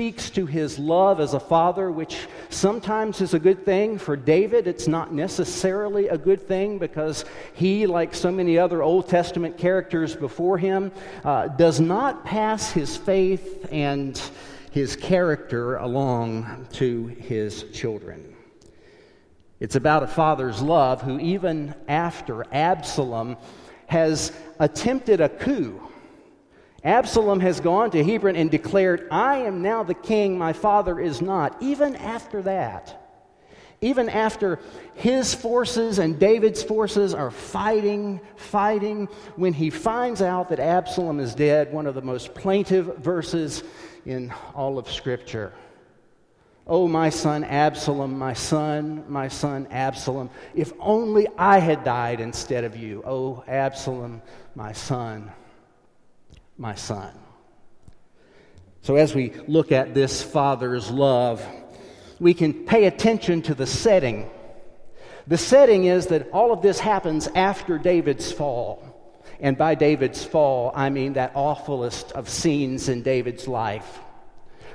speaks to his love as a father, which sometimes is a good thing. For David, it's not necessarily a good thing because he, like so many other Old Testament characters before him, uh, does not pass his faith and his character along to his children. It's about a father's love who, even after Absalom has attempted a coup, Absalom has gone to Hebron and declared, I am now the king, my father is not. Even after that, even after his forces and David's forces are fighting, fighting, when he finds out that Absalom is dead, one of the most plaintive verses in all of Scripture. Oh, my son Absalom, my son, my son Absalom, if only I had died instead of you. Oh, Absalom, my son my son. So, as we look at this father's love, we can pay attention to the setting. The setting is that all of this happens after David's fall. And by David's fall, I mean that awfulest of scenes in David's life.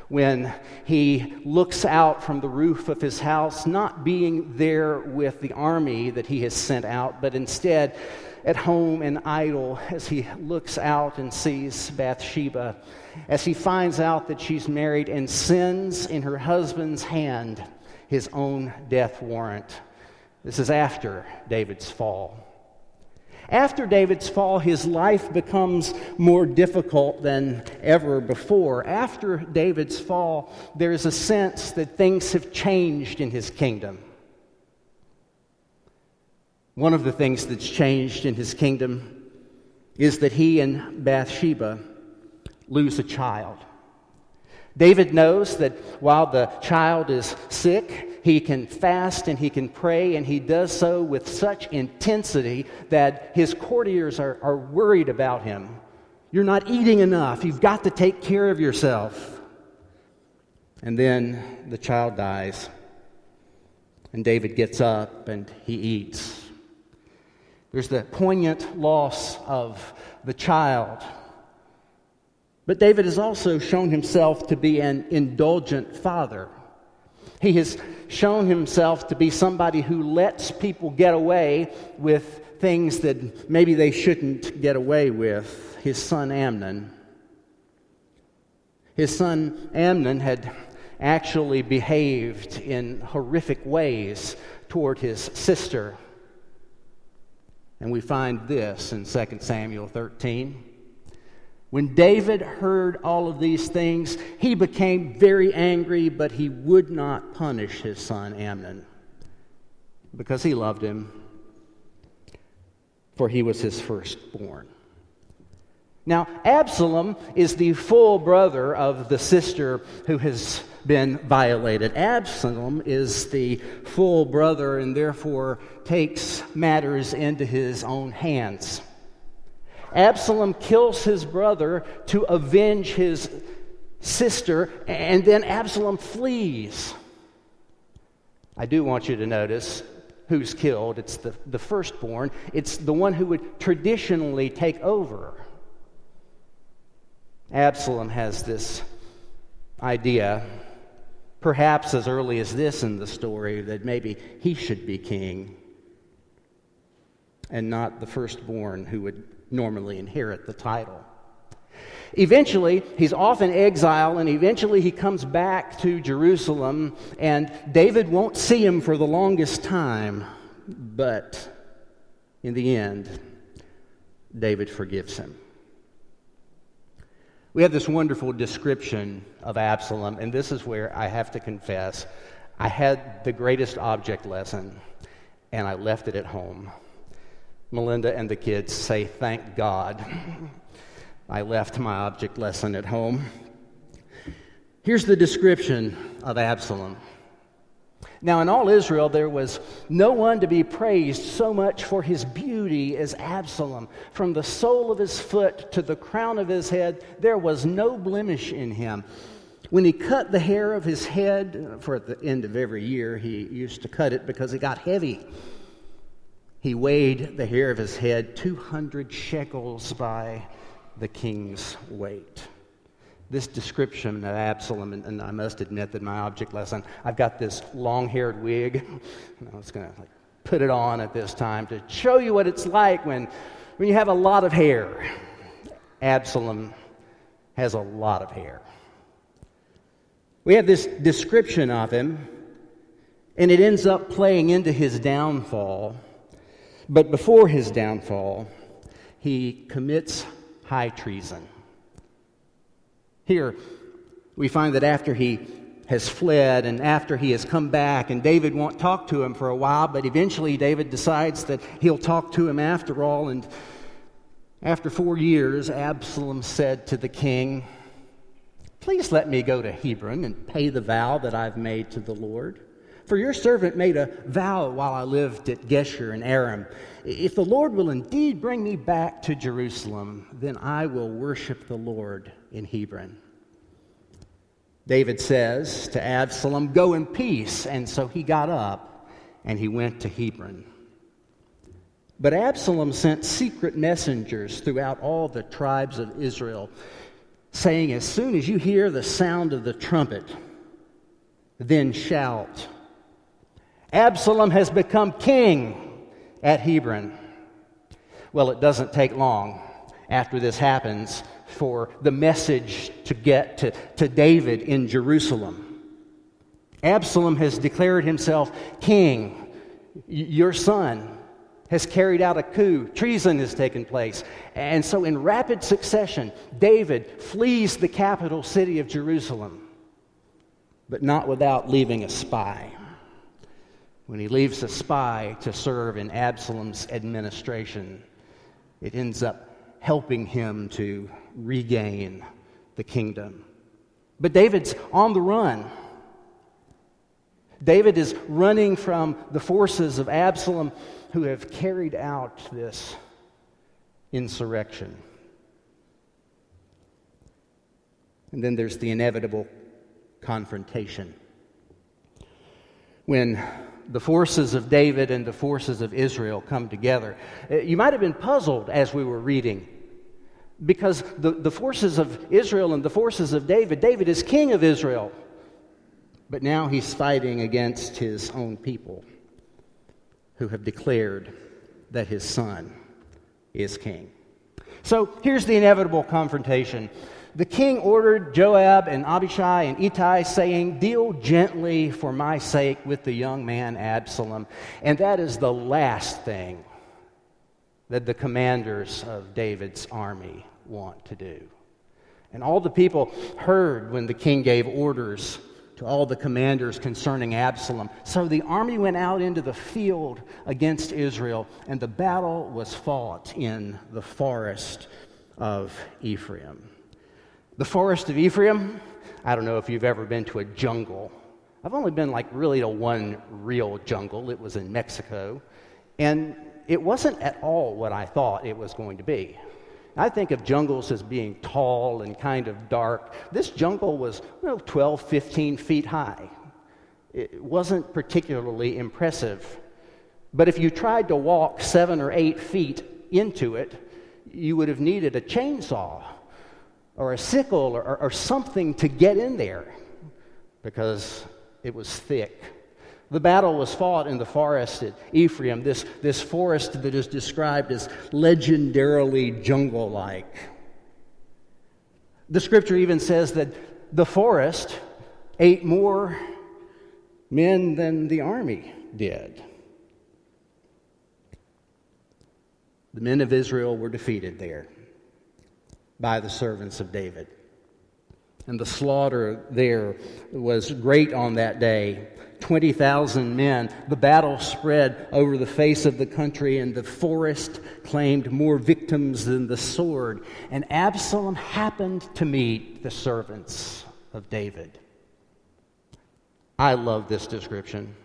When he looks out from the roof of his house, not being there with the army that he has sent out, but instead at home and idle as he looks out and sees Bathsheba, as he finds out that she's married and sends in her husband's hand his own death warrant. This is after David's fall. After David's fall, his life becomes more difficult than ever before. After David's fall, there's a sense that things have changed in his kingdom. One of the things that's changed in his kingdom is that he and Bathsheba lose a child. David knows that while the child is sick, he can fast and he can pray, and he does so with such intensity that his courtiers are, are worried about him. You're not eating enough. You've got to take care of yourself. And then the child dies, and David gets up and he eats. There's the poignant loss of the child. But David has also shown himself to be an indulgent father. He has shown himself to be somebody who lets people get away with things that maybe they shouldn't get away with. His son Amnon. His son Amnon had actually behaved in horrific ways toward his sister. And we find this in 2 Samuel 13. When David heard all of these things, he became very angry, but he would not punish his son Amnon because he loved him, for he was his firstborn. Now, Absalom is the full brother of the sister who has been violated. Absalom is the full brother and therefore takes matters into his own hands. Absalom kills his brother to avenge his sister, and then Absalom flees. I do want you to notice who's killed. It's the, the firstborn, it's the one who would traditionally take over. Absalom has this idea perhaps as early as this in the story, that maybe he should be king and not the firstborn who would normally inherit the title. Eventually, he's off in exile, and eventually he comes back to Jerusalem, and David won't see him for the longest time, but in the end, David forgives him. We have this wonderful description of Absalom, and this is where I have to confess I had the greatest object lesson, and I left it at home. Melinda and the kids say, Thank God. I left my object lesson at home. Here's the description of Absalom. Now, in all Israel, there was no one to be praised so much for his beauty as Absalom. From the sole of his foot to the crown of his head, there was no blemish in him. When he cut the hair of his head, for at the end of every year, he used to cut it because it got heavy. He weighed the hair of his head 200 shekels by the king's weight. This description of Absalom, and, and, I must admit that my object lesson, I've got this long haired wig. I was going to put it on at this time to show you what it's like when, when you have a lot of hair. Absalom has a lot of hair. We have this description of him, and it ends up playing into his downfall. But before his downfall, he commits high treason. Here, we find that after he has fled and after he has come back, and David won't talk to him for a while, but eventually David decides that he'll talk to him after all. And after four years, Absalom said to the king, Please let me go to Hebron and pay the vow that I've made to the Lord. For your servant made a vow while I lived at Geshur in Aram. If the Lord will indeed bring me back to Jerusalem, then I will worship the Lord in Hebron. David says to Absalom, Go in peace. And so he got up and he went to Hebron. But Absalom sent secret messengers throughout all the tribes of Israel, saying, As soon as you hear the sound of the trumpet, then shout. Absalom has become king at Hebron. Well, it doesn't take long after this happens for the message to get to, to David in Jerusalem. Absalom has declared himself king. your son has carried out a coup. Treason has taken place. And so, in rapid succession, David flees the capital city of Jerusalem, but not without leaving a spy when he leaves a spy to serve in Absalom's administration, it ends up helping him to regain the kingdom. But David's on the run. David is running from the forces of Absalom who have carried out this insurrection. And then there's the inevitable confrontation. When the forces of David and the forces of Israel come together. Uh, you might have been puzzled as we were reading because the, the forces of Israel and the forces of David, David is king of Israel, but now he's fighting against his own people who have declared that his son is king. So here's the inevitable confrontation the king ordered Joab and Abishai and Ittai, saying, Deal gently for my sake with the young man Absalom. And that is the last thing that the commanders of David's army want to do. And all the people heard when the king gave orders to all the commanders concerning Absalom. So the army went out into the field against Israel, and the battle was fought in the forest of Ephraim. The forest of Ephraim, I don't know if you've ever been to a jungle. I've only been like really to one real jungle. It was in Mexico. And it wasn't at all what I thought it was going to be. I think of jungles as being tall and kind of dark. This jungle was well, 12, 15 feet high. It wasn't particularly impressive. But if you tried to walk seven or eight feet into it, you would have needed a chainsaw or a sickle or, or something to get in there because it was thick. The battle was fought in the forest at Ephraim, this, this forest that is described as legendarily jungle like. The scripture even says that the forest ate more men than the army did. The men of Israel were defeated there by the servants of David. And the slaughter there was great on that day. 20,000 men. The battle spread over the face of the country, and the forest claimed more victims than the sword. And Absalom happened to meet the servants of David. I love this description.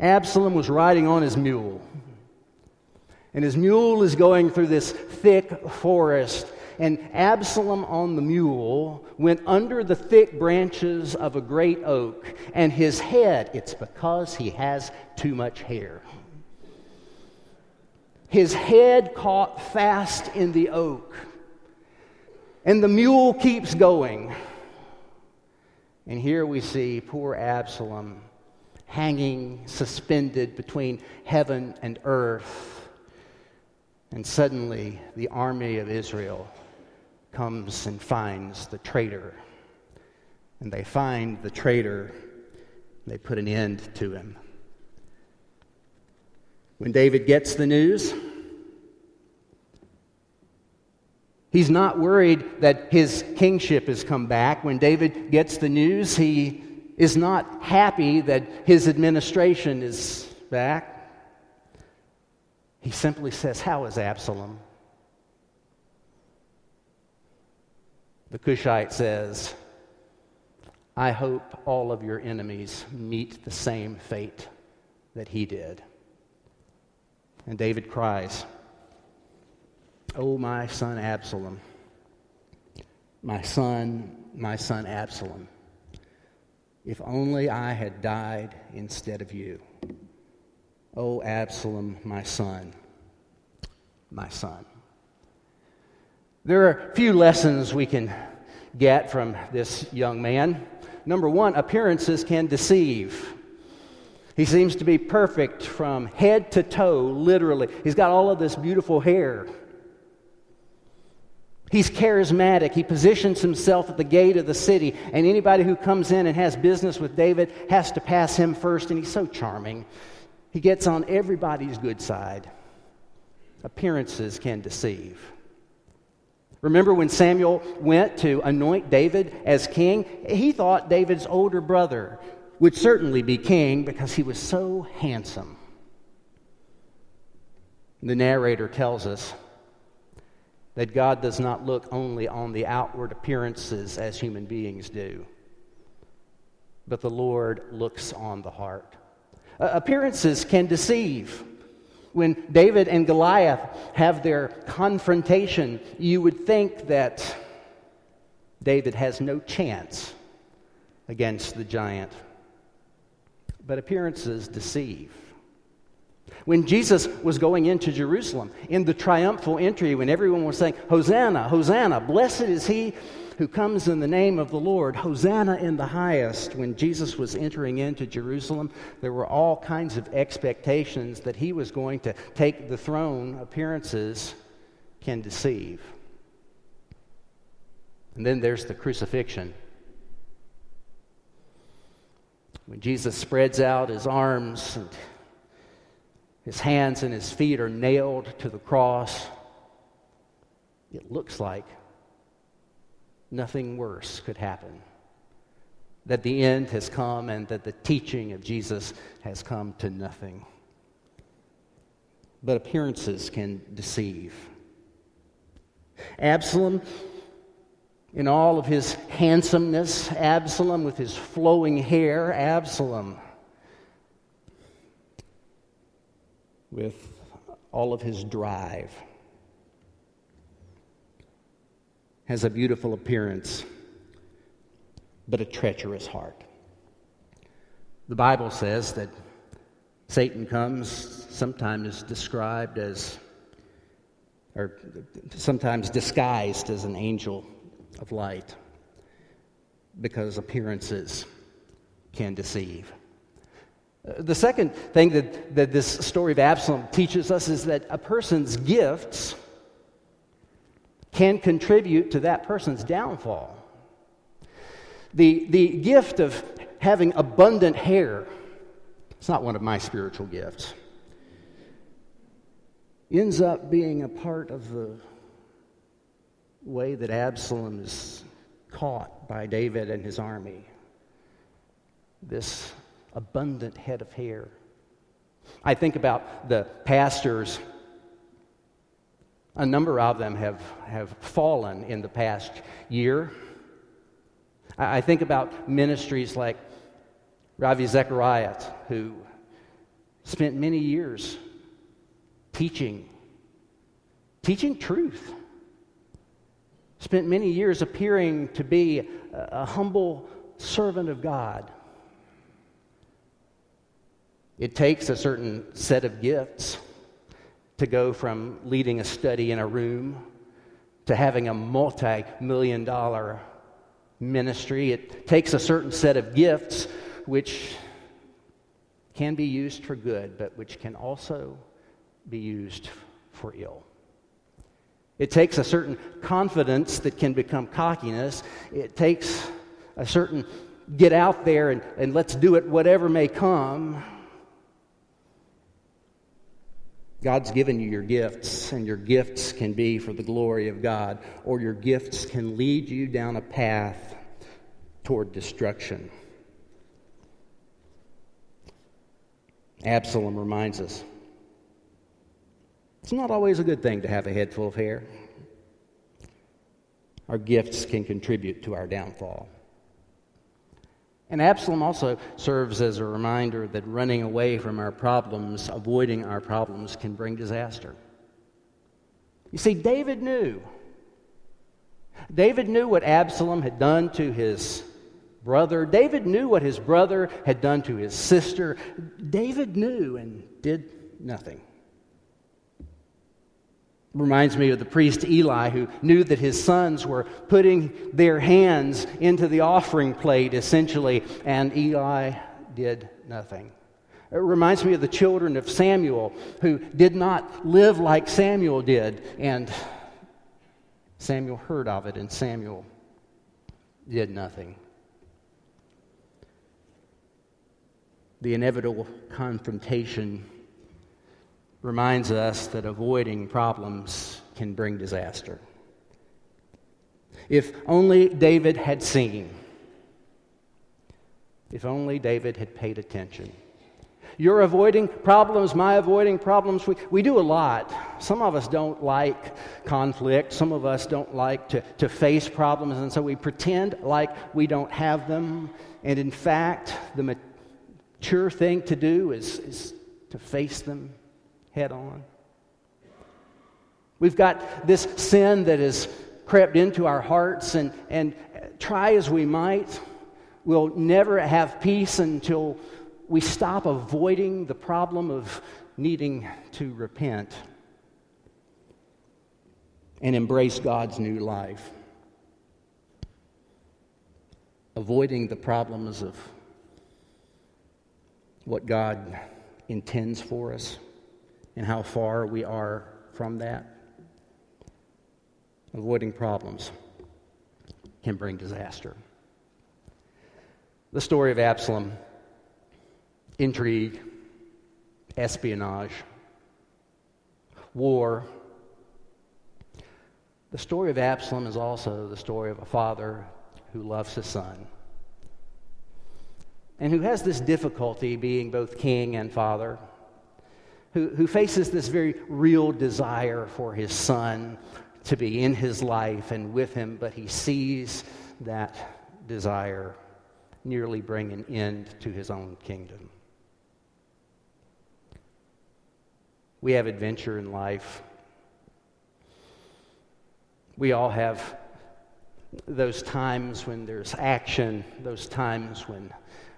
Absalom was riding on his mule and his mule is going through this thick forest. And Absalom on the mule went under the thick branches of a great oak, and his head, it's because he has too much hair. His head caught fast in the oak. And the mule keeps going. And here we see poor Absalom hanging suspended between heaven and earth. And suddenly, the army of Israel comes and finds the traitor. And they find the traitor, they put an end to him. When David gets the news, He's not worried that his kingship has come back. When David gets the news, he is not happy that his administration is back. He simply says, How is Absalom? The Cushite says, I hope all of your enemies meet the same fate that he did. And David cries, Oh, my son Absalom, my son, my son Absalom, if only I had died instead of you. Oh, Absalom, my son, my son. There are a few lessons we can get from this young man. Number one, appearances can deceive. He seems to be perfect from head to toe, literally. He's got all of this beautiful hair. He's charismatic. He positions himself at the gate of the city, and anybody who comes in and has business with David has to pass him first, and he's so charming. He gets on everybody's good side. Appearances can deceive. Remember when Samuel went to anoint David as king? He thought David's older brother would certainly be king because he was so handsome. The narrator tells us that God does not look only on the outward appearances as human beings do, but the Lord looks on the heart. Uh, appearances can deceive. When David and Goliath have their confrontation, you would think that David has no chance against the giant. But appearances deceive. When Jesus was going into Jerusalem in the triumphal entry, when everyone was saying, Hosanna, Hosanna, blessed is he who comes in the name of the Lord, Hosanna in the highest. When Jesus was entering into Jerusalem, there were all kinds of expectations that he was going to take the throne. Appearances can deceive. And then there's the crucifixion. When Jesus spreads out his arms and his hands and his feet are nailed to the cross. It looks like nothing worse could happen. That the end has come and that the teaching of Jesus has come to nothing. But appearances can deceive. Absalom, in all of his handsomeness, Absalom with his flowing hair, Absalom with all of his drive. Has a beautiful appearance, but a treacherous heart. The Bible says that Satan comes, sometimes described as, or sometimes disguised as an angel of light, because appearances can deceive. Uh, the second thing that, that this story of Absalom teaches us is that a person's gifts can contribute to that person's downfall. The, the gift of having abundant hair, it's not one of my spiritual gifts, ends up being a part of the way that Absalom is caught by David and his army. This abundant head of hair. I think about the pastors. A number of them have, have fallen in the past year. I think about ministries like Ravi Zacharias, who spent many years teaching, teaching truth. Spent many years appearing to be a, a humble servant of God. It takes a certain set of gifts to go from leading a study in a room to having a multi million dollar ministry. It takes a certain set of gifts which can be used for good, but which can also be used for ill. It takes a certain confidence that can become cockiness. It takes a certain get out there and, and let's do it whatever may come. God's given you your gifts, and your gifts can be for the glory of God, or your gifts can lead you down a path toward destruction. Absalom reminds us it's not always a good thing to have a head full of hair. Our gifts can contribute to our downfall. And Absalom also serves as a reminder that running away from our problems, avoiding our problems, can bring disaster. You see, David knew. David knew what Absalom had done to his brother. David knew what his brother had done to his sister. David knew and did nothing. Reminds me of the priest Eli, who knew that his sons were putting their hands into the offering plate, essentially, and Eli did nothing. It reminds me of the children of Samuel, who did not live like Samuel did, and Samuel heard of it, and Samuel did nothing. The inevitable confrontation reminds us that avoiding problems can bring disaster. If only David had seen, if only David had paid attention. You're avoiding problems, my avoiding problems. We, we do a lot. Some of us don't like conflict. Some of us don't like to, to face problems, and so we pretend like we don't have them. And in fact, the mature thing to do is, is to face them head on. We've got this sin that has crept into our hearts, and, and try as we might, we'll never have peace until we stop avoiding the problem of needing to repent and embrace God's new life. Avoiding the problems of what God intends for us and how far we are from that. Avoiding problems can bring disaster. The story of Absalom intrigue, espionage, war. The story of Absalom is also the story of a father who loves his son and who has this difficulty being both king and father who, who faces this very real desire for his son to be in his life and with him, but he sees that desire nearly bring an end to his own kingdom. We have adventure in life. We all have those times when there's action, those times when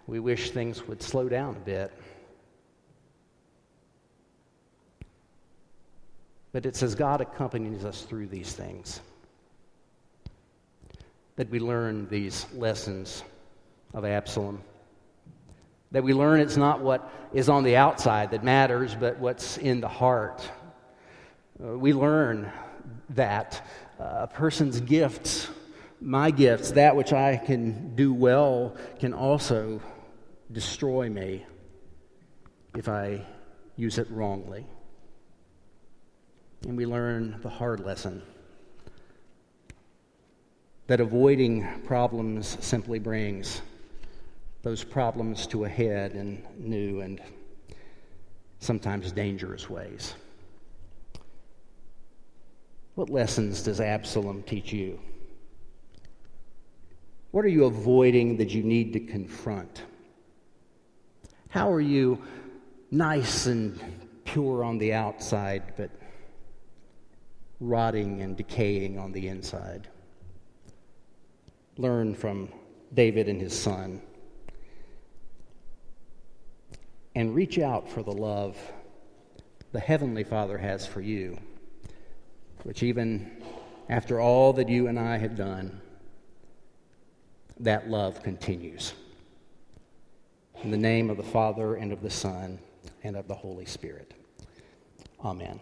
we wish things would slow down a bit. But it says God accompanies us through these things. That we learn these lessons of Absalom. That we learn it's not what is on the outside that matters, but what's in the heart. Uh, we learn that uh, a person's gifts, my gifts, that which I can do well, can also destroy me if I use it wrongly and we learn the hard lesson that avoiding problems simply brings those problems to a head in new and sometimes dangerous ways. What lessons does Absalom teach you? What are you avoiding that you need to confront? How are you nice and pure on the outside, but rotting and decaying on the inside. Learn from David and his son. And reach out for the love the Heavenly Father has for you, which even after all that you and I have done, that love continues. In the name of the Father, and of the Son, and of the Holy Spirit. Amen.